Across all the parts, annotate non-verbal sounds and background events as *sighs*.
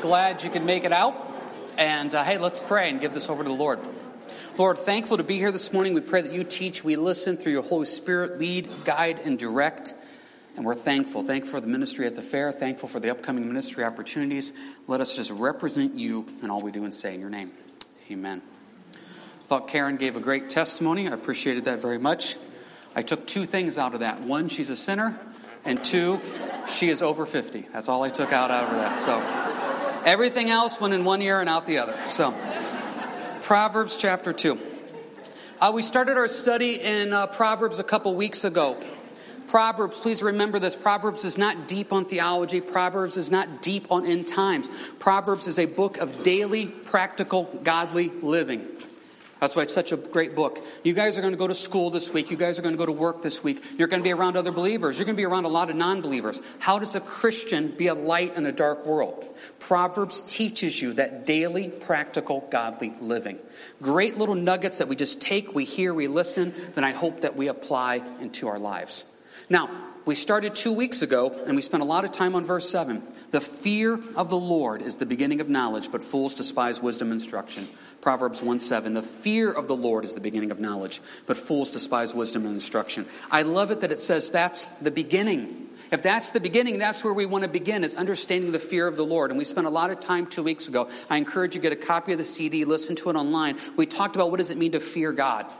Glad you could make it out. And uh, hey, let's pray and give this over to the Lord. Lord, thankful to be here this morning. We pray that you teach, we listen through your Holy Spirit, lead, guide, and direct. And we're thankful. Thankful for the ministry at the fair. Thankful for the upcoming ministry opportunities. Let us just represent you in all we do and say in your name. Amen. Thought Karen gave a great testimony. I appreciated that very much. I took two things out of that. One, she's a sinner, and two, she is over 50. That's all I took out out of that. So everything else went in one ear and out the other. So Proverbs chapter 2. Uh, we started our study in uh, Proverbs a couple weeks ago. Proverbs, please remember this. Proverbs is not deep on theology. Proverbs is not deep on end times. Proverbs is a book of daily, practical, godly living. That's why it's such a great book. You guys are going to go to school this week. You guys are going to go to work this week. You're going to be around other believers. You're going to be around a lot of non believers. How does a Christian be a light in a dark world? Proverbs teaches you that daily, practical, godly living. Great little nuggets that we just take, we hear, we listen, then I hope that we apply into our lives. Now, we started two weeks ago, and we spent a lot of time on verse 7. The fear of the Lord is the beginning of knowledge, but fools despise wisdom and instruction. Proverbs 1 7. The fear of the Lord is the beginning of knowledge, but fools despise wisdom and instruction. I love it that it says that's the beginning. If that's the beginning, that's where we want to begin, is understanding the fear of the Lord. And we spent a lot of time two weeks ago. I encourage you to get a copy of the CD, listen to it online. We talked about what does it mean to fear God.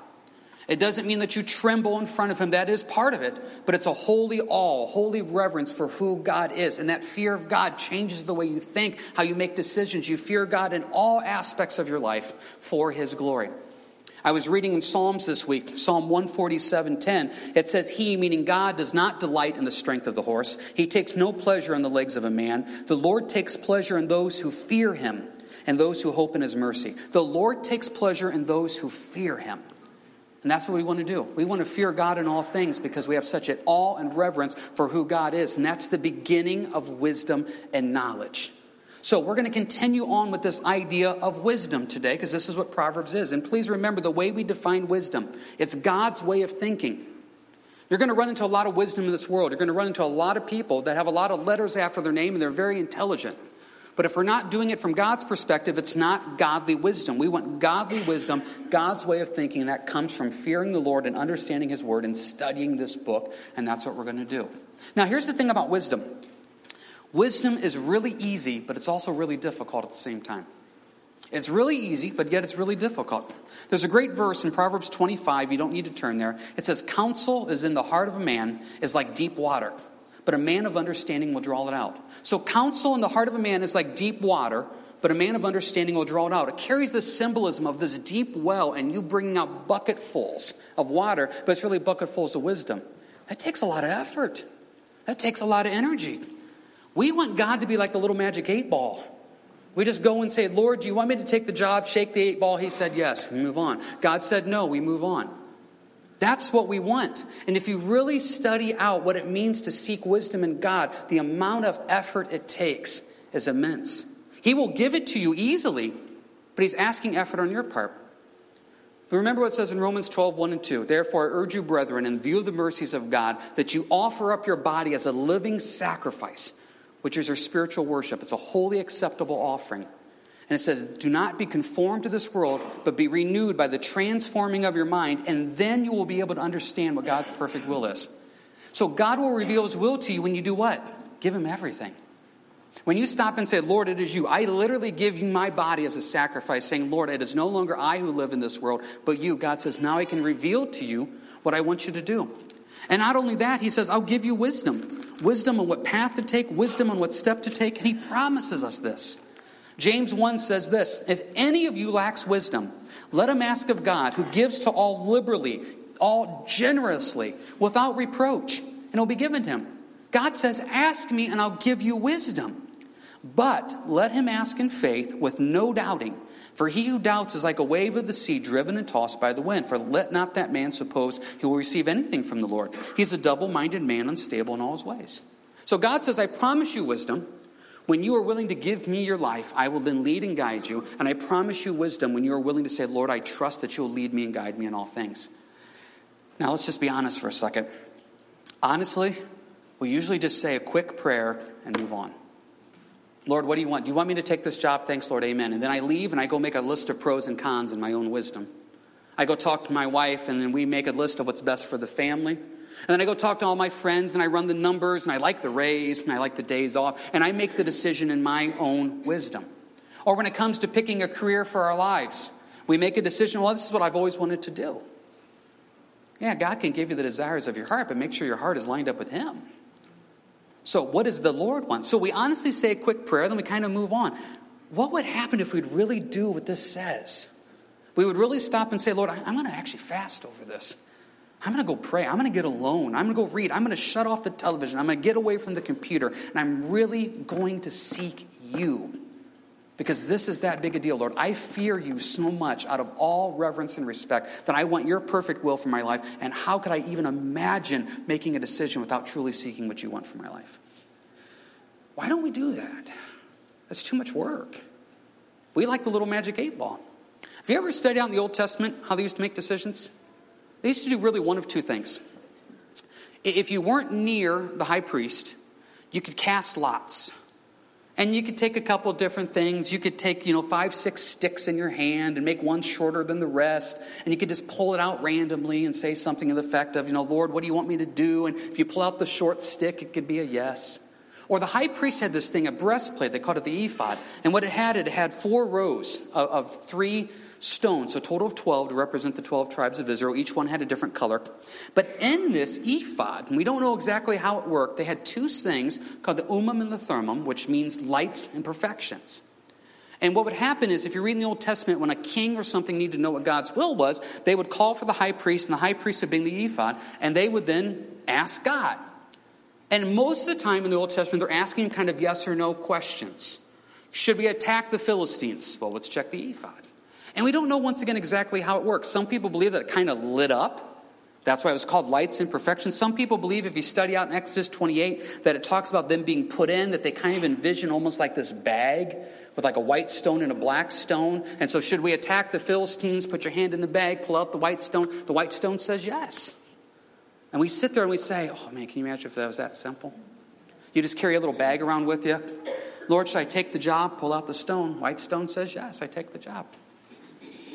It doesn't mean that you tremble in front of him. That is part of it. But it's a holy awe, holy reverence for who God is. And that fear of God changes the way you think, how you make decisions. You fear God in all aspects of your life for his glory. I was reading in Psalms this week, Psalm 147:10. It says, "He, meaning God, does not delight in the strength of the horse. He takes no pleasure in the legs of a man. The Lord takes pleasure in those who fear him and those who hope in his mercy. The Lord takes pleasure in those who fear him." And that's what we want to do. We want to fear God in all things because we have such an awe and reverence for who God is. And that's the beginning of wisdom and knowledge. So we're going to continue on with this idea of wisdom today because this is what Proverbs is. And please remember the way we define wisdom, it's God's way of thinking. You're going to run into a lot of wisdom in this world. You're going to run into a lot of people that have a lot of letters after their name and they're very intelligent. But if we're not doing it from God's perspective, it's not godly wisdom. We want godly wisdom, God's way of thinking, and that comes from fearing the Lord and understanding His Word and studying this book, and that's what we're going to do. Now, here's the thing about wisdom wisdom is really easy, but it's also really difficult at the same time. It's really easy, but yet it's really difficult. There's a great verse in Proverbs 25, you don't need to turn there. It says, Counsel is in the heart of a man, is like deep water but a man of understanding will draw it out. So, counsel in the heart of a man is like deep water, but a man of understanding will draw it out. It carries the symbolism of this deep well and you bringing out bucketfuls of water, but it's really bucketfuls of wisdom. That takes a lot of effort, that takes a lot of energy. We want God to be like the little magic eight ball. We just go and say, Lord, do you want me to take the job, shake the eight ball? He said yes, we move on. God said no, we move on. That's what we want. And if you really study out what it means to seek wisdom in God, the amount of effort it takes is immense. He will give it to you easily, but He's asking effort on your part. Remember what it says in Romans 12, 1 and 2. Therefore, I urge you, brethren, in view of the mercies of God, that you offer up your body as a living sacrifice, which is your spiritual worship. It's a wholly acceptable offering. And it says, Do not be conformed to this world, but be renewed by the transforming of your mind, and then you will be able to understand what God's perfect will is. So God will reveal his will to you when you do what? Give him everything. When you stop and say, Lord, it is you, I literally give you my body as a sacrifice, saying, Lord, it is no longer I who live in this world, but you. God says, Now I can reveal to you what I want you to do. And not only that, he says, I'll give you wisdom. Wisdom on what path to take, wisdom on what step to take, and he promises us this. James 1 says this If any of you lacks wisdom, let him ask of God, who gives to all liberally, all generously, without reproach, and it will be given to him. God says, Ask me, and I'll give you wisdom. But let him ask in faith with no doubting. For he who doubts is like a wave of the sea driven and tossed by the wind. For let not that man suppose he will receive anything from the Lord. He's a double minded man, unstable in all his ways. So God says, I promise you wisdom. When you are willing to give me your life, I will then lead and guide you. And I promise you wisdom when you are willing to say, Lord, I trust that you'll lead me and guide me in all things. Now, let's just be honest for a second. Honestly, we usually just say a quick prayer and move on. Lord, what do you want? Do you want me to take this job? Thanks, Lord. Amen. And then I leave and I go make a list of pros and cons in my own wisdom. I go talk to my wife and then we make a list of what's best for the family. And then I go talk to all my friends and I run the numbers and I like the raise and I like the days off and I make the decision in my own wisdom. Or when it comes to picking a career for our lives, we make a decision, well, this is what I've always wanted to do. Yeah, God can give you the desires of your heart, but make sure your heart is lined up with Him. So, what does the Lord want? So, we honestly say a quick prayer, then we kind of move on. What would happen if we'd really do what this says? We would really stop and say, Lord, I'm going to actually fast over this. I'm going to go pray. I'm going to get alone. I'm going to go read. I'm going to shut off the television. I'm going to get away from the computer. And I'm really going to seek you. Because this is that big a deal, Lord. I fear you so much out of all reverence and respect that I want your perfect will for my life. And how could I even imagine making a decision without truly seeking what you want for my life? Why don't we do that? That's too much work. We like the little magic eight ball. Have you ever studied out in the Old Testament how they used to make decisions? They used to do really one of two things. If you weren't near the high priest, you could cast lots. And you could take a couple different things. You could take, you know, five, six sticks in your hand and make one shorter than the rest. And you could just pull it out randomly and say something to the effect of, you know, Lord, what do you want me to do? And if you pull out the short stick, it could be a yes. Or the high priest had this thing, a breastplate, they called it the ephod. And what it had, it had four rows of, of three stones, a total of 12 to represent the 12 tribes of Israel. Each one had a different color. But in this ephod, and we don't know exactly how it worked, they had two things called the Urim and the thummim, which means lights and perfections. And what would happen is, if you read in the Old Testament, when a king or something needed to know what God's will was, they would call for the high priest, and the high priest would bring the ephod, and they would then ask God. And most of the time in the Old Testament, they're asking kind of yes or no questions. Should we attack the Philistines? Well, let's check the ephod. And we don't know once again exactly how it works. Some people believe that it kind of lit up. That's why it was called lights in perfection. Some people believe, if you study out in Exodus 28, that it talks about them being put in, that they kind of envision almost like this bag with like a white stone and a black stone. And so, should we attack the Philistines? Put your hand in the bag, pull out the white stone. The white stone says yes. And we sit there and we say, oh man, can you imagine if that was that simple? You just carry a little bag around with you. Lord, should I take the job? Pull out the stone. White stone says yes, I take the job.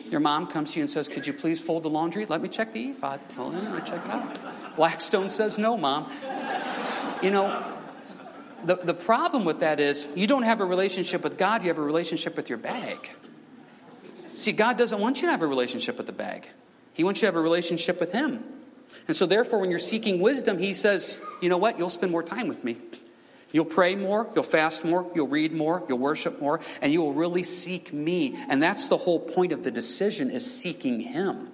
Your mom comes to you and says, Could you please fold the laundry? Let me check the ephod. Well, let me check it out. Blackstone says, No, mom. You know, the, the problem with that is you don't have a relationship with God, you have a relationship with your bag. See, God doesn't want you to have a relationship with the bag, He wants you to have a relationship with Him. And so, therefore, when you're seeking wisdom, He says, You know what? You'll spend more time with me. You'll pray more, you'll fast more, you'll read more, you'll worship more, and you will really seek me. And that's the whole point of the decision is seeking him,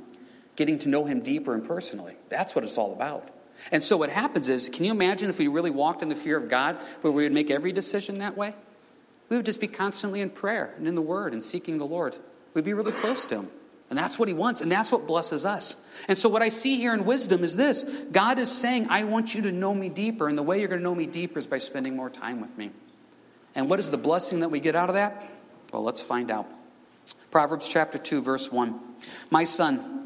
getting to know him deeper and personally. That's what it's all about. And so what happens is, can you imagine if we really walked in the fear of God, where we would make every decision that way? We would just be constantly in prayer and in the Word and seeking the Lord. We'd be really close to Him. And that's what he wants, and that's what blesses us. And so, what I see here in wisdom is this God is saying, I want you to know me deeper, and the way you're going to know me deeper is by spending more time with me. And what is the blessing that we get out of that? Well, let's find out. Proverbs chapter 2, verse 1. My son,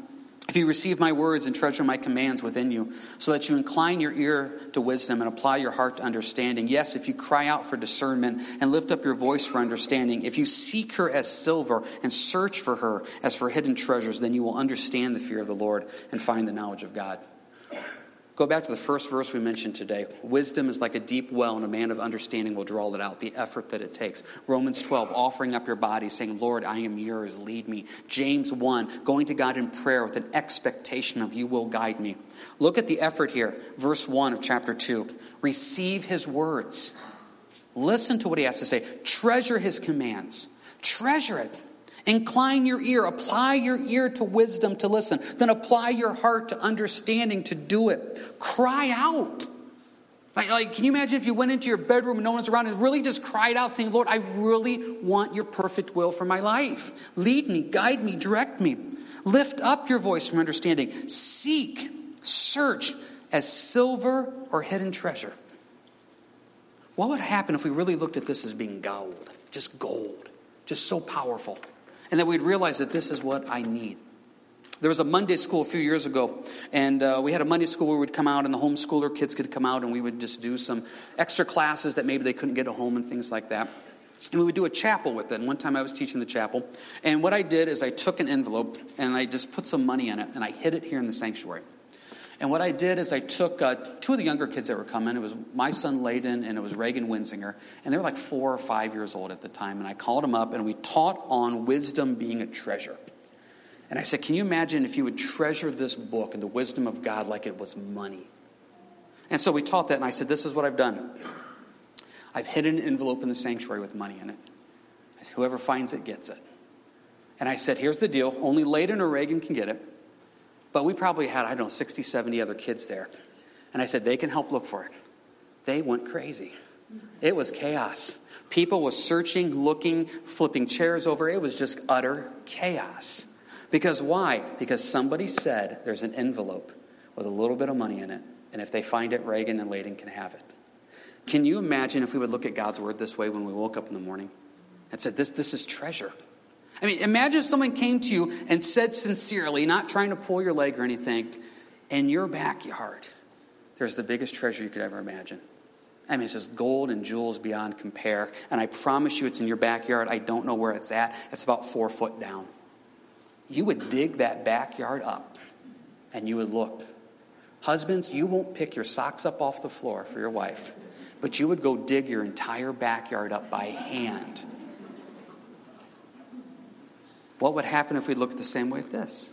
if you receive my words and treasure my commands within you, so that you incline your ear to wisdom and apply your heart to understanding. Yes, if you cry out for discernment and lift up your voice for understanding, if you seek her as silver and search for her as for hidden treasures, then you will understand the fear of the Lord and find the knowledge of God. Go back to the first verse we mentioned today. Wisdom is like a deep well, and a man of understanding will draw it out, the effort that it takes. Romans 12, offering up your body, saying, Lord, I am yours, lead me. James 1, going to God in prayer with an expectation of you will guide me. Look at the effort here. Verse 1 of chapter 2. Receive his words. Listen to what he has to say. Treasure his commands. Treasure it. Incline your ear, apply your ear to wisdom to listen, then apply your heart to understanding to do it. Cry out. Like, like, can you imagine if you went into your bedroom and no one's around and really just cried out, saying, Lord, I really want your perfect will for my life. Lead me, guide me, direct me. Lift up your voice from understanding. Seek, search as silver or hidden treasure. What would happen if we really looked at this as being gold? Just gold, just so powerful and that we'd realize that this is what I need. There was a Monday school a few years ago, and uh, we had a Monday school where we'd come out, and the homeschooler kids could come out, and we would just do some extra classes that maybe they couldn't get at home and things like that. And we would do a chapel with it. And one time I was teaching the chapel. And what I did is I took an envelope and I just put some money in it and I hid it here in the sanctuary. And what I did is I took uh, two of the younger kids that were coming. It was my son Layden and it was Reagan Winsinger. And they were like four or five years old at the time. And I called them up and we taught on wisdom being a treasure. And I said, Can you imagine if you would treasure this book and the wisdom of God like it was money? And so we taught that. And I said, This is what I've done I've hidden an envelope in the sanctuary with money in it. Said, Whoever finds it gets it. And I said, Here's the deal only Layden or Reagan can get it. But we probably had, I don't know, 60, 70 other kids there. And I said, they can help look for it. They went crazy. It was chaos. People were searching, looking, flipping chairs over. It was just utter chaos. Because why? Because somebody said there's an envelope with a little bit of money in it. And if they find it, Reagan and Layden can have it. Can you imagine if we would look at God's word this way when we woke up in the morning and said, This, this is treasure? I mean, imagine if someone came to you and said sincerely, not trying to pull your leg or anything, in your backyard, there's the biggest treasure you could ever imagine. I mean, it's just gold and jewels beyond compare. And I promise you, it's in your backyard. I don't know where it's at. It's about four foot down. You would dig that backyard up and you would look. Husbands, you won't pick your socks up off the floor for your wife, but you would go dig your entire backyard up by hand what would happen if we looked the same way at this?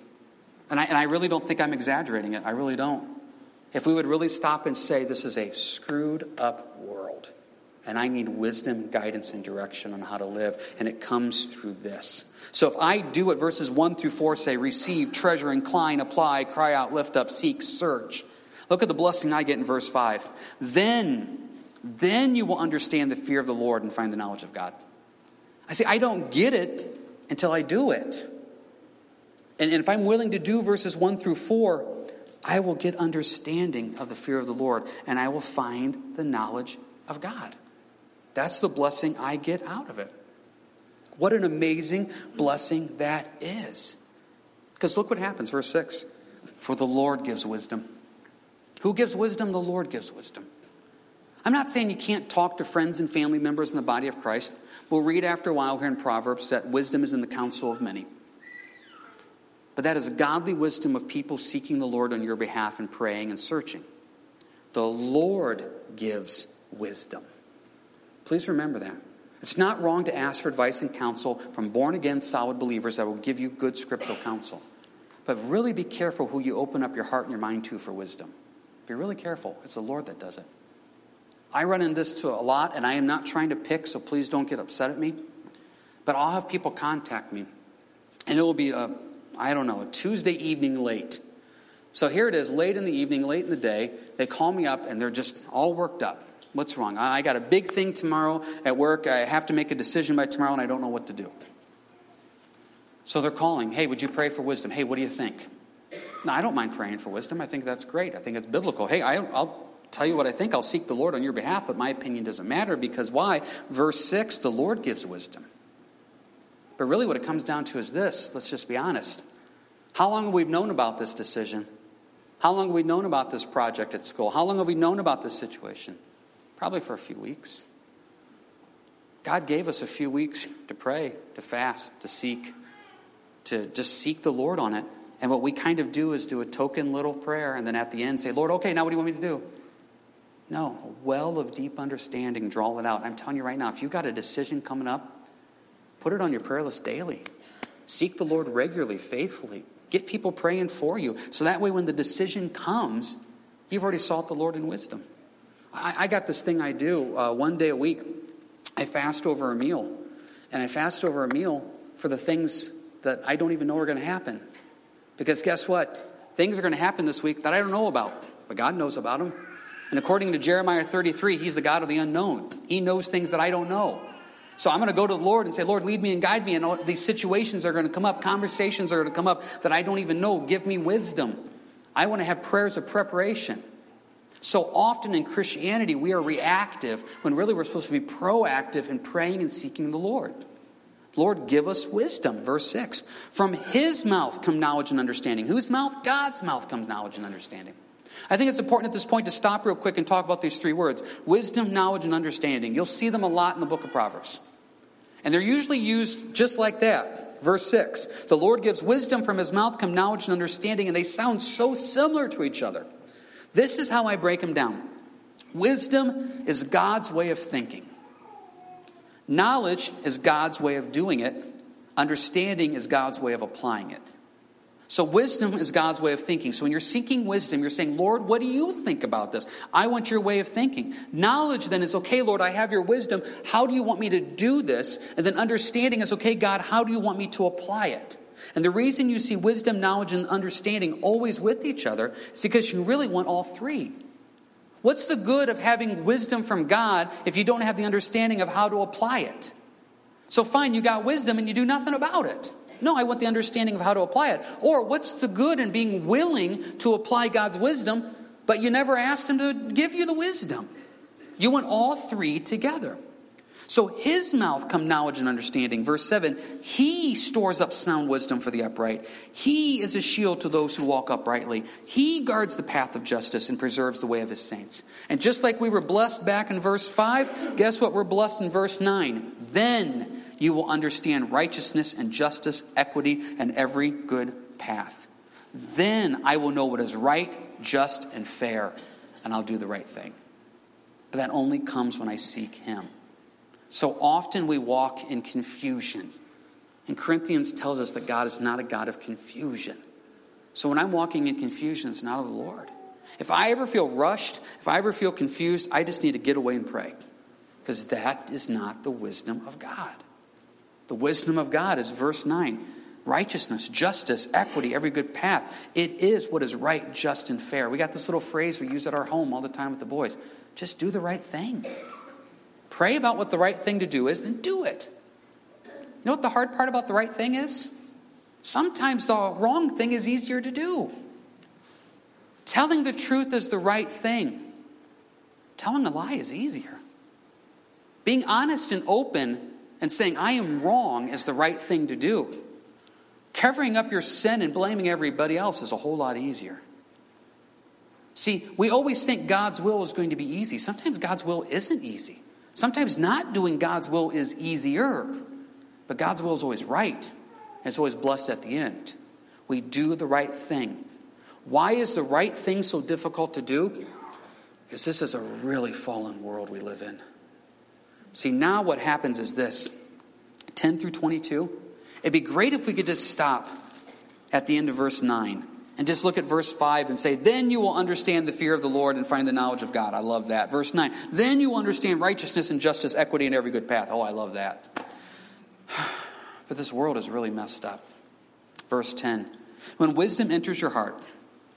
And I, and I really don't think I'm exaggerating it. I really don't. If we would really stop and say, this is a screwed up world, and I need wisdom, guidance, and direction on how to live, and it comes through this. So if I do what verses 1 through 4 say receive, treasure, incline, apply, cry out, lift up, seek, search. Look at the blessing I get in verse 5. Then, then you will understand the fear of the Lord and find the knowledge of God. I say, I don't get it until I do it. And, and if I'm willing to do verses 1 through 4, I will get understanding of the fear of the Lord and I will find the knowledge of God. That's the blessing I get out of it. What an amazing blessing that is. Because look what happens, verse 6 For the Lord gives wisdom. Who gives wisdom? The Lord gives wisdom. I'm not saying you can't talk to friends and family members in the body of Christ. We'll read after a while here in Proverbs that wisdom is in the counsel of many. But that is godly wisdom of people seeking the Lord on your behalf and praying and searching. The Lord gives wisdom. Please remember that. It's not wrong to ask for advice and counsel from born again, solid believers that will give you good scriptural counsel. But really be careful who you open up your heart and your mind to for wisdom. Be really careful. It's the Lord that does it. I run into this to a lot, and I am not trying to pick, so please don't get upset at me. But I'll have people contact me, and it will be a, I don't know, a Tuesday evening late. So here it is, late in the evening, late in the day. They call me up, and they're just all worked up. What's wrong? I got a big thing tomorrow at work. I have to make a decision by tomorrow, and I don't know what to do. So they're calling, hey, would you pray for wisdom? Hey, what do you think? No, I don't mind praying for wisdom. I think that's great. I think it's biblical. Hey, I, will tell you what I think. I'll seek the Lord on your behalf, but my opinion doesn't matter because why? Verse 6 the Lord gives wisdom. But really, what it comes down to is this let's just be honest. How long have we known about this decision? How long have we known about this project at school? How long have we known about this situation? Probably for a few weeks. God gave us a few weeks to pray, to fast, to seek, to just seek the Lord on it. And what we kind of do is do a token little prayer and then at the end say, Lord, okay, now what do you want me to do? No, a well of deep understanding, draw it out. I'm telling you right now, if you've got a decision coming up, put it on your prayer list daily. Seek the Lord regularly, faithfully. Get people praying for you. So that way, when the decision comes, you've already sought the Lord in wisdom. I, I got this thing I do uh, one day a week. I fast over a meal. And I fast over a meal for the things that I don't even know are going to happen. Because guess what? Things are going to happen this week that I don't know about, but God knows about them. And according to Jeremiah 33, He's the God of the unknown. He knows things that I don't know. So I'm going to go to the Lord and say, Lord, lead me and guide me. And these situations are going to come up, conversations are going to come up that I don't even know. Give me wisdom. I want to have prayers of preparation. So often in Christianity, we are reactive when really we're supposed to be proactive in praying and seeking the Lord. Lord, give us wisdom. Verse 6. From his mouth come knowledge and understanding. Whose mouth? God's mouth comes knowledge and understanding. I think it's important at this point to stop real quick and talk about these three words wisdom, knowledge, and understanding. You'll see them a lot in the book of Proverbs. And they're usually used just like that. Verse 6 The Lord gives wisdom from his mouth, come knowledge and understanding, and they sound so similar to each other. This is how I break them down wisdom is God's way of thinking, knowledge is God's way of doing it, understanding is God's way of applying it. So, wisdom is God's way of thinking. So, when you're seeking wisdom, you're saying, Lord, what do you think about this? I want your way of thinking. Knowledge then is, okay, Lord, I have your wisdom. How do you want me to do this? And then understanding is, okay, God, how do you want me to apply it? And the reason you see wisdom, knowledge, and understanding always with each other is because you really want all three. What's the good of having wisdom from God if you don't have the understanding of how to apply it? So, fine, you got wisdom and you do nothing about it. No, I want the understanding of how to apply it. Or what's the good in being willing to apply God's wisdom, but you never asked Him to give you the wisdom? You want all three together. So his mouth come knowledge and understanding. Verse 7 He stores up sound wisdom for the upright. He is a shield to those who walk uprightly. He guards the path of justice and preserves the way of his saints. And just like we were blessed back in verse 5, guess what we're blessed in verse 9? Then you will understand righteousness and justice, equity, and every good path. Then I will know what is right, just, and fair, and I'll do the right thing. But that only comes when I seek Him. So often we walk in confusion. And Corinthians tells us that God is not a God of confusion. So when I'm walking in confusion, it's not of the Lord. If I ever feel rushed, if I ever feel confused, I just need to get away and pray. Because that is not the wisdom of God. The wisdom of God is verse 9 righteousness, justice, equity, every good path. It is what is right, just, and fair. We got this little phrase we use at our home all the time with the boys just do the right thing. Pray about what the right thing to do is, then do it. You know what the hard part about the right thing is? Sometimes the wrong thing is easier to do. Telling the truth is the right thing. Telling a lie is easier. Being honest and open and saying, I am wrong, is the right thing to do. Covering up your sin and blaming everybody else is a whole lot easier. See, we always think God's will is going to be easy. Sometimes God's will isn't easy. Sometimes not doing God's will is easier. But God's will is always right. and It's always blessed at the end. We do the right thing. Why is the right thing so difficult to do? Because this is a really fallen world we live in. See, now what happens is this 10 through 22. It'd be great if we could just stop at the end of verse 9 and just look at verse 5 and say, Then you will understand the fear of the Lord and find the knowledge of God. I love that. Verse 9, Then you will understand righteousness and justice, equity, and every good path. Oh, I love that. *sighs* But this world is really messed up. Verse 10, When wisdom enters your heart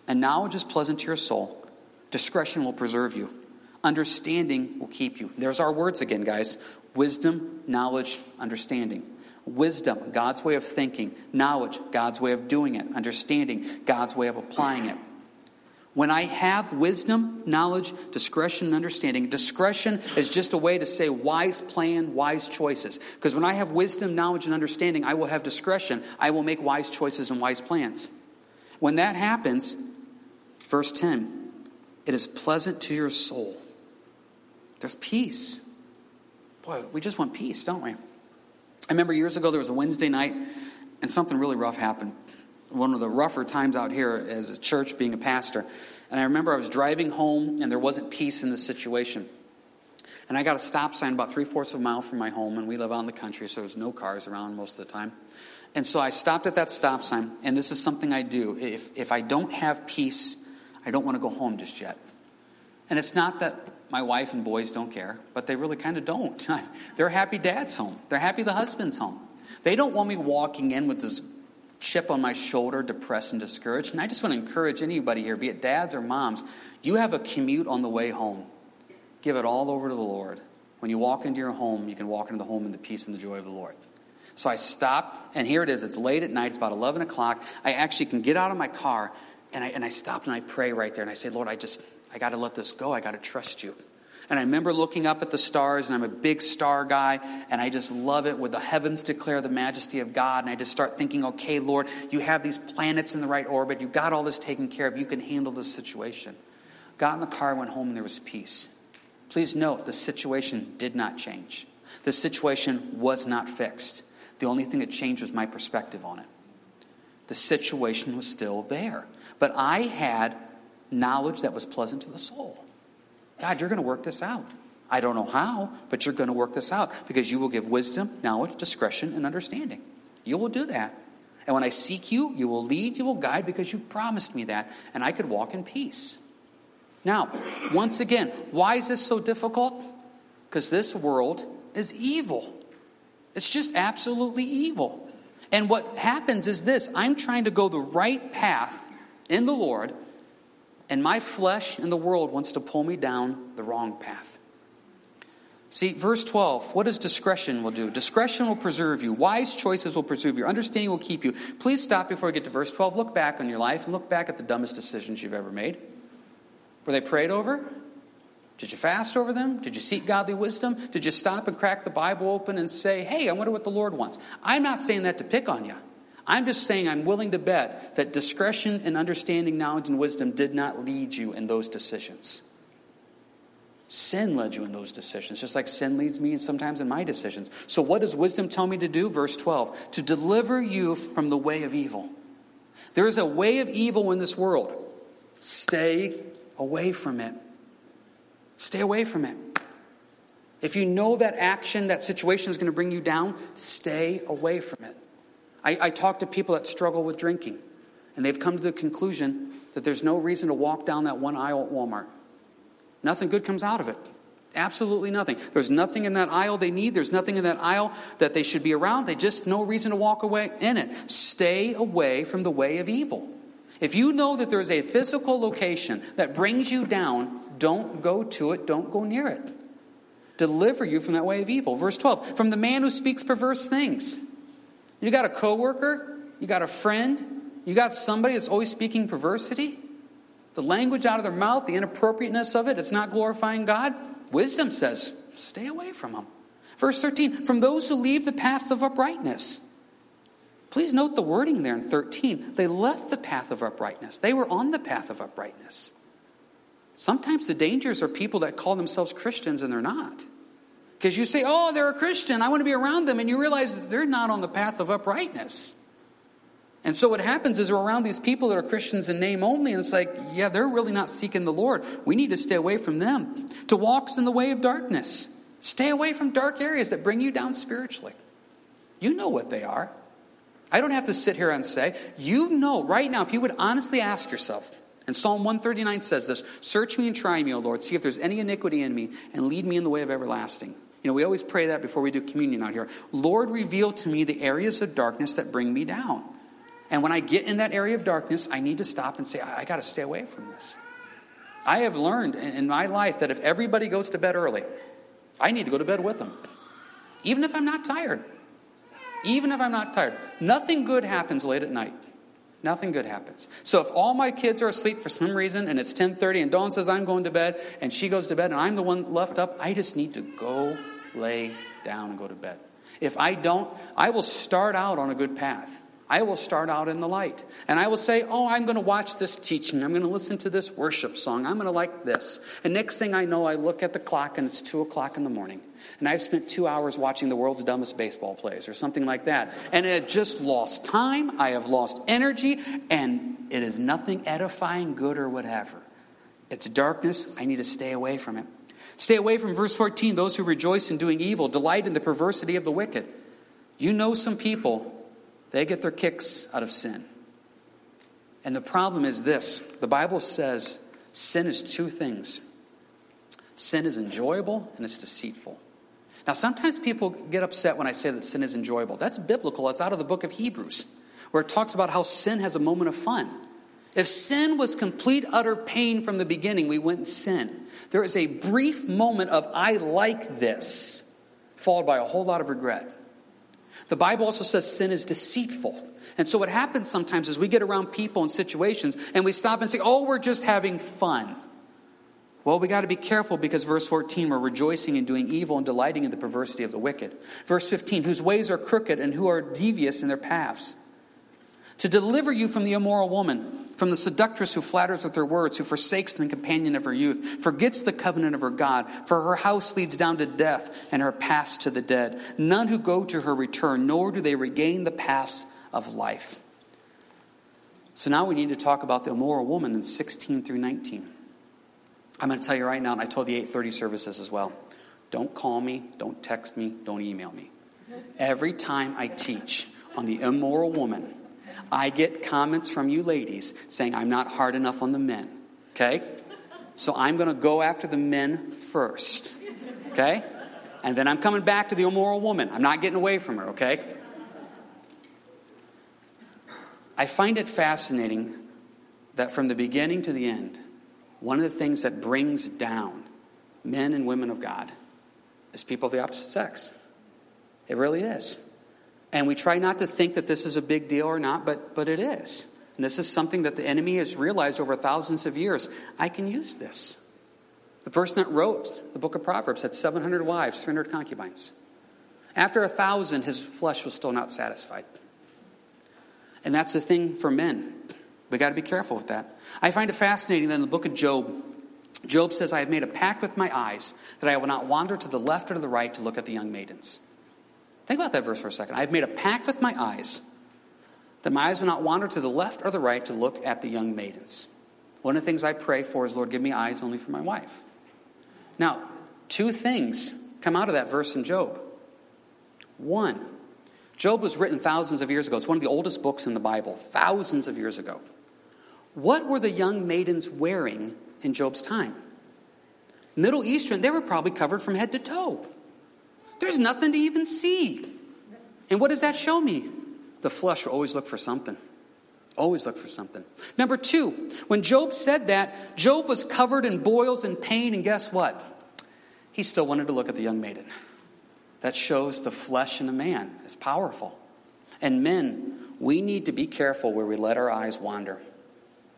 and knowledge is pleasant to your soul, discretion will preserve you. Understanding will keep you. There's our words again, guys wisdom, knowledge, understanding. Wisdom, God's way of thinking. Knowledge, God's way of doing it. Understanding, God's way of applying it. When I have wisdom, knowledge, discretion, and understanding, discretion is just a way to say wise plan, wise choices. Because when I have wisdom, knowledge, and understanding, I will have discretion. I will make wise choices and wise plans. When that happens, verse 10, it is pleasant to your soul. There's peace. Boy, we just want peace, don't we? I remember years ago there was a Wednesday night and something really rough happened. One of the rougher times out here as a church being a pastor. And I remember I was driving home and there wasn't peace in the situation. And I got a stop sign about three fourths of a mile from my home, and we live out in the country, so there's no cars around most of the time. And so I stopped at that stop sign, and this is something I do. If, if I don't have peace, I don't want to go home just yet. And it's not that my wife and boys don't care, but they really kind of don't. *laughs* They're happy dad's home. They're happy the husband's home. They don't want me walking in with this chip on my shoulder, depressed and discouraged. And I just want to encourage anybody here, be it dads or moms, you have a commute on the way home. Give it all over to the Lord. When you walk into your home, you can walk into the home in the peace and the joy of the Lord. So I stopped, and here it is. It's late at night. It's about 11 o'clock. I actually can get out of my car, and I, and I stopped and I pray right there. And I say, Lord, I just, I got to let this go. I got to trust you. And I remember looking up at the stars, and I'm a big star guy, and I just love it when the heavens declare the majesty of God. And I just start thinking, okay, Lord, you have these planets in the right orbit. You got all this taken care of. You can handle this situation. Got in the car, went home, and there was peace. Please note, the situation did not change. The situation was not fixed. The only thing that changed was my perspective on it. The situation was still there. But I had knowledge that was pleasant to the soul. God, you're going to work this out. I don't know how, but you're going to work this out because you will give wisdom, knowledge, discretion, and understanding. You will do that. And when I seek you, you will lead, you will guide because you've promised me that, and I could walk in peace. Now, once again, why is this so difficult? Because this world is evil. It's just absolutely evil. And what happens is this I'm trying to go the right path in the Lord, and my flesh and the world wants to pull me down the wrong path. See, verse 12, what does discretion will do? Discretion will preserve you. Wise choices will preserve you. Understanding will keep you. Please stop before we get to verse 12. Look back on your life and look back at the dumbest decisions you've ever made. Were they prayed over? Did you fast over them? Did you seek godly wisdom? Did you stop and crack the Bible open and say, hey, I wonder what the Lord wants? I'm not saying that to pick on you. I'm just saying I'm willing to bet that discretion and understanding, knowledge, and wisdom did not lead you in those decisions. Sin led you in those decisions, just like sin leads me and sometimes in my decisions. So, what does wisdom tell me to do? Verse 12 to deliver you from the way of evil. There is a way of evil in this world. Stay away from it. Stay away from it. If you know that action, that situation is going to bring you down, stay away from it. I, I talk to people that struggle with drinking, and they've come to the conclusion that there's no reason to walk down that one aisle at Walmart. Nothing good comes out of it. Absolutely nothing. There's nothing in that aisle they need. There's nothing in that aisle that they should be around. They just no reason to walk away in it. Stay away from the way of evil. If you know that there's a physical location that brings you down, don't go to it, don't go near it. Deliver you from that way of evil. Verse 12, from the man who speaks perverse things. You got a coworker, you got a friend, you got somebody that's always speaking perversity. The language out of their mouth, the inappropriateness of it, it's not glorifying God. Wisdom says, stay away from them. Verse 13, from those who leave the path of uprightness. Please note the wording there in 13. They left the path of uprightness, they were on the path of uprightness. Sometimes the dangers are people that call themselves Christians and they're not. Because you say, oh, they're a Christian, I want to be around them, and you realize that they're not on the path of uprightness. And so what happens is we're around these people that are Christians in name only, and it's like, yeah, they're really not seeking the Lord. We need to stay away from them. To walks in the way of darkness. Stay away from dark areas that bring you down spiritually. You know what they are. I don't have to sit here and say, you know right now, if you would honestly ask yourself, and Psalm 139 says this Search me and try me, O Lord, see if there's any iniquity in me, and lead me in the way of everlasting. You know, we always pray that before we do communion out here. Lord, reveal to me the areas of darkness that bring me down. And when I get in that area of darkness, I need to stop and say, I, I got to stay away from this. I have learned in, in my life that if everybody goes to bed early, I need to go to bed with them, even if I'm not tired. Even if I'm not tired. Nothing good happens late at night. Nothing good happens. So if all my kids are asleep for some reason and it's 10:30 and Dawn says I'm going to bed and she goes to bed and I'm the one left up, I just need to go lay down and go to bed. If I don't, I will start out on a good path. I will start out in the light. And I will say, Oh, I'm going to watch this teaching. I'm going to listen to this worship song. I'm going to like this. And next thing I know, I look at the clock and it's 2 o'clock in the morning. And I've spent two hours watching the world's dumbest baseball plays or something like that. And it just lost time. I have lost energy. And it is nothing edifying, good, or whatever. It's darkness. I need to stay away from it. Stay away from verse 14 those who rejoice in doing evil, delight in the perversity of the wicked. You know some people they get their kicks out of sin. And the problem is this the Bible says sin is two things sin is enjoyable and it's deceitful. Now, sometimes people get upset when I say that sin is enjoyable. That's biblical, it's out of the book of Hebrews, where it talks about how sin has a moment of fun. If sin was complete, utter pain from the beginning, we wouldn't sin. There is a brief moment of, I like this, followed by a whole lot of regret. The Bible also says sin is deceitful. And so what happens sometimes is we get around people and situations and we stop and say, oh, we're just having fun. Well, we got to be careful because verse 14, we're rejoicing in doing evil and delighting in the perversity of the wicked. Verse 15, whose ways are crooked and who are devious in their paths. To deliver you from the immoral woman, from the seductress who flatters with her words, who forsakes the companion of her youth, forgets the covenant of her God, for her house leads down to death, and her paths to the dead. None who go to her return, nor do they regain the paths of life. So now we need to talk about the immoral woman in 16 through 19. I'm going to tell you right now, and I told the 830 services as well. Don't call me, don't text me, don't email me. Every time I teach on the immoral woman, I get comments from you ladies saying I'm not hard enough on the men. Okay? So I'm going to go after the men first. Okay? And then I'm coming back to the immoral woman. I'm not getting away from her, okay? I find it fascinating that from the beginning to the end, one of the things that brings down men and women of God is people of the opposite sex. It really is. And we try not to think that this is a big deal or not, but, but it is. And this is something that the enemy has realized over thousands of years. I can use this. The person that wrote the book of Proverbs had 700 wives, 300 concubines. After a thousand, his flesh was still not satisfied. And that's the thing for men. We got to be careful with that. I find it fascinating that in the book of Job, Job says, I have made a pact with my eyes that I will not wander to the left or to the right to look at the young maidens. Think about that verse for a second. I have made a pact with my eyes that my eyes will not wander to the left or the right to look at the young maidens. One of the things I pray for is, Lord, give me eyes only for my wife. Now, two things come out of that verse in Job. One, Job was written thousands of years ago. It's one of the oldest books in the Bible, thousands of years ago. What were the young maidens wearing in Job's time? Middle Eastern, they were probably covered from head to toe. There's nothing to even see. And what does that show me? The flesh will always look for something. Always look for something. Number two, when Job said that, Job was covered in boils and pain, and guess what? He still wanted to look at the young maiden. That shows the flesh in a man is powerful. And men, we need to be careful where we let our eyes wander.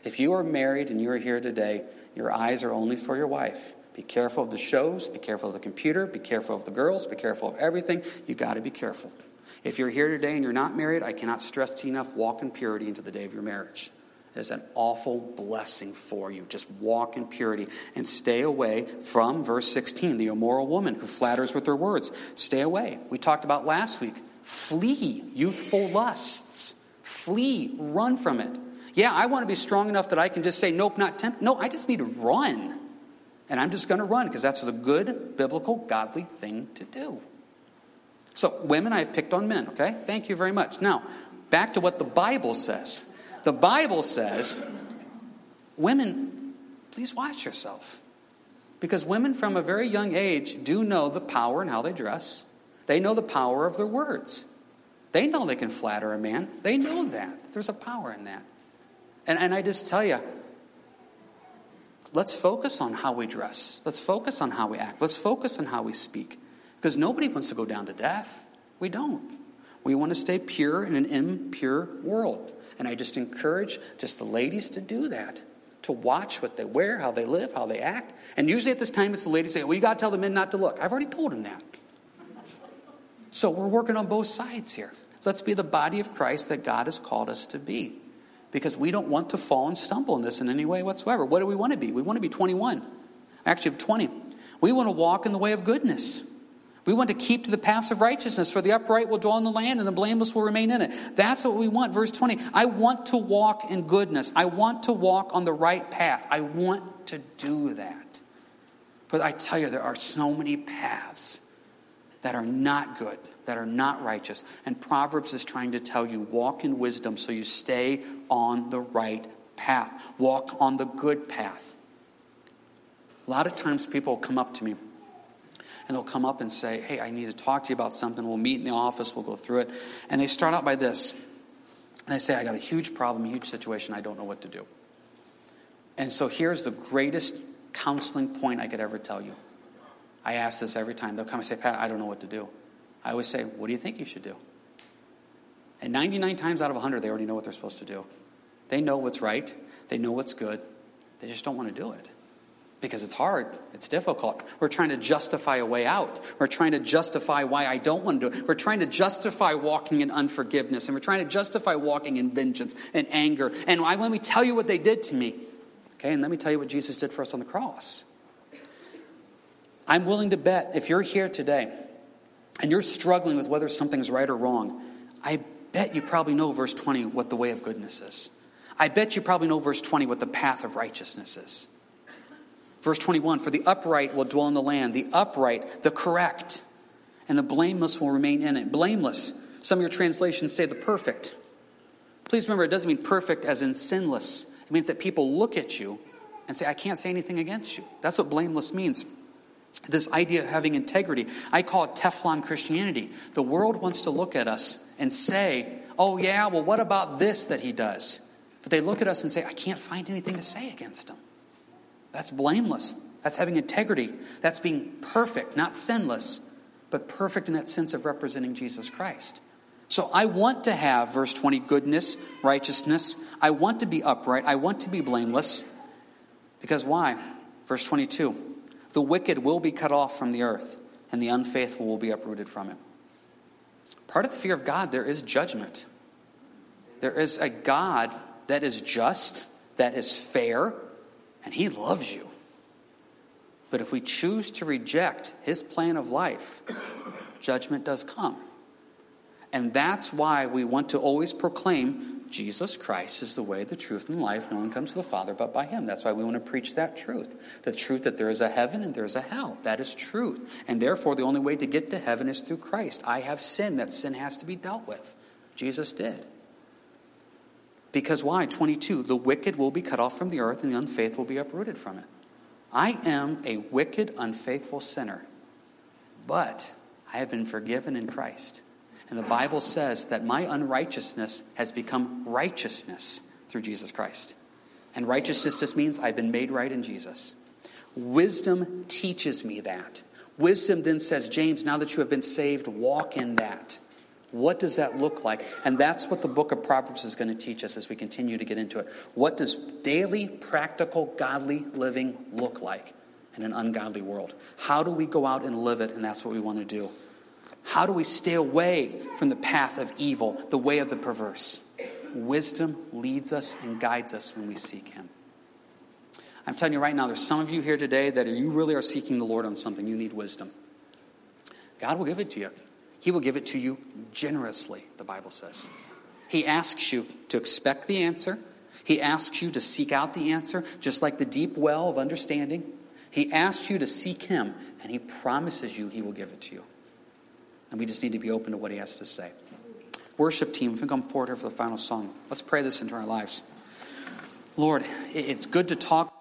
If you are married and you are here today, your eyes are only for your wife. Be careful of the shows, be careful of the computer, be careful of the girls, be careful of everything. You got to be careful. If you're here today and you're not married, I cannot stress to you enough walk in purity into the day of your marriage. It is an awful blessing for you. Just walk in purity and stay away from verse 16, the immoral woman who flatters with her words. Stay away. We talked about last week. Flee youthful lusts. Flee, run from it. Yeah, I want to be strong enough that I can just say, nope, not tempt. No, I just need to run. And I'm just going to run because that's the good, biblical, godly thing to do. So, women, I've picked on men, okay? Thank you very much. Now, back to what the Bible says. The Bible says, women, please watch yourself. Because women from a very young age do know the power in how they dress, they know the power of their words. They know they can flatter a man, they know that. There's a power in that. And, and I just tell you, let's focus on how we dress. Let's focus on how we act. Let's focus on how we speak. Because nobody wants to go down to death. We don't. We want to stay pure in an impure world. And I just encourage just the ladies to do that. To watch what they wear, how they live, how they act. And usually at this time, it's the ladies saying, Well, you got to tell the men not to look. I've already told them that. So we're working on both sides here. Let's be the body of Christ that God has called us to be because we don't want to fall and stumble in this in any way whatsoever. What do we want to be? We want to be 21. I Actually, of 20. We want to walk in the way of goodness. We want to keep to the paths of righteousness, for the upright will dwell in the land and the blameless will remain in it. That's what we want. Verse 20. I want to walk in goodness. I want to walk on the right path. I want to do that. But I tell you, there are so many paths that are not good that are not righteous. And Proverbs is trying to tell you walk in wisdom so you stay on the right path, walk on the good path. A lot of times people come up to me and they'll come up and say, Hey, I need to talk to you about something. We'll meet in the office, we'll go through it. And they start out by this. And they say, I got a huge problem, a huge situation, I don't know what to do. And so here's the greatest counseling point I could ever tell you. I ask this every time. They'll come and say, Pat, I don't know what to do. I always say, What do you think you should do? And 99 times out of 100, they already know what they're supposed to do. They know what's right, they know what's good, they just don't want to do it. because it's hard, it's difficult. We're trying to justify a way out. We're trying to justify why I don't want to do it. We're trying to justify walking in unforgiveness, and we're trying to justify walking in vengeance and anger. And I, let me tell you what they did to me. Okay, and let me tell you what Jesus did for us on the cross. I'm willing to bet if you're here today and you're struggling with whether something's right or wrong, I bet you probably know verse 20 what the way of goodness is. I bet you probably know verse 20 what the path of righteousness is. Verse 21 For the upright will dwell in the land, the upright, the correct, and the blameless will remain in it. Blameless. Some of your translations say the perfect. Please remember, it doesn't mean perfect as in sinless. It means that people look at you and say, I can't say anything against you. That's what blameless means. This idea of having integrity. I call it Teflon Christianity. The world wants to look at us and say, oh, yeah, well, what about this that he does? But they look at us and say, I can't find anything to say against him. That's blameless. That's having integrity. That's being perfect, not sinless, but perfect in that sense of representing Jesus Christ. So I want to have, verse 20, goodness, righteousness. I want to be upright. I want to be blameless. Because why? Verse 22 The wicked will be cut off from the earth, and the unfaithful will be uprooted from it. Part of the fear of God, there is judgment. There is a God that is just, that is fair, and He loves you. But if we choose to reject His plan of life, judgment does come. And that's why we want to always proclaim Jesus Christ is the way, the truth, and life. No one comes to the Father but by Him. That's why we want to preach that truth. The truth that there is a heaven and there is a hell. That is truth. And therefore, the only way to get to heaven is through Christ. I have sin. That sin has to be dealt with. Jesus did. Because why? 22. The wicked will be cut off from the earth and the unfaithful will be uprooted from it. I am a wicked, unfaithful sinner, but I have been forgiven in Christ. And the Bible says that my unrighteousness has become righteousness through Jesus Christ. And righteousness just means I've been made right in Jesus. Wisdom teaches me that. Wisdom then says, James, now that you have been saved, walk in that. What does that look like? And that's what the book of Proverbs is going to teach us as we continue to get into it. What does daily, practical, godly living look like in an ungodly world? How do we go out and live it? And that's what we want to do. How do we stay away from the path of evil, the way of the perverse? Wisdom leads us and guides us when we seek Him. I'm telling you right now, there's some of you here today that you really are seeking the Lord on something. You need wisdom. God will give it to you. He will give it to you generously, the Bible says. He asks you to expect the answer. He asks you to seek out the answer, just like the deep well of understanding. He asks you to seek Him, and He promises you He will give it to you. And we just need to be open to what He has to say. Worship team, if you come forward here for the final song, let's pray this into our lives. Lord, it's good to talk.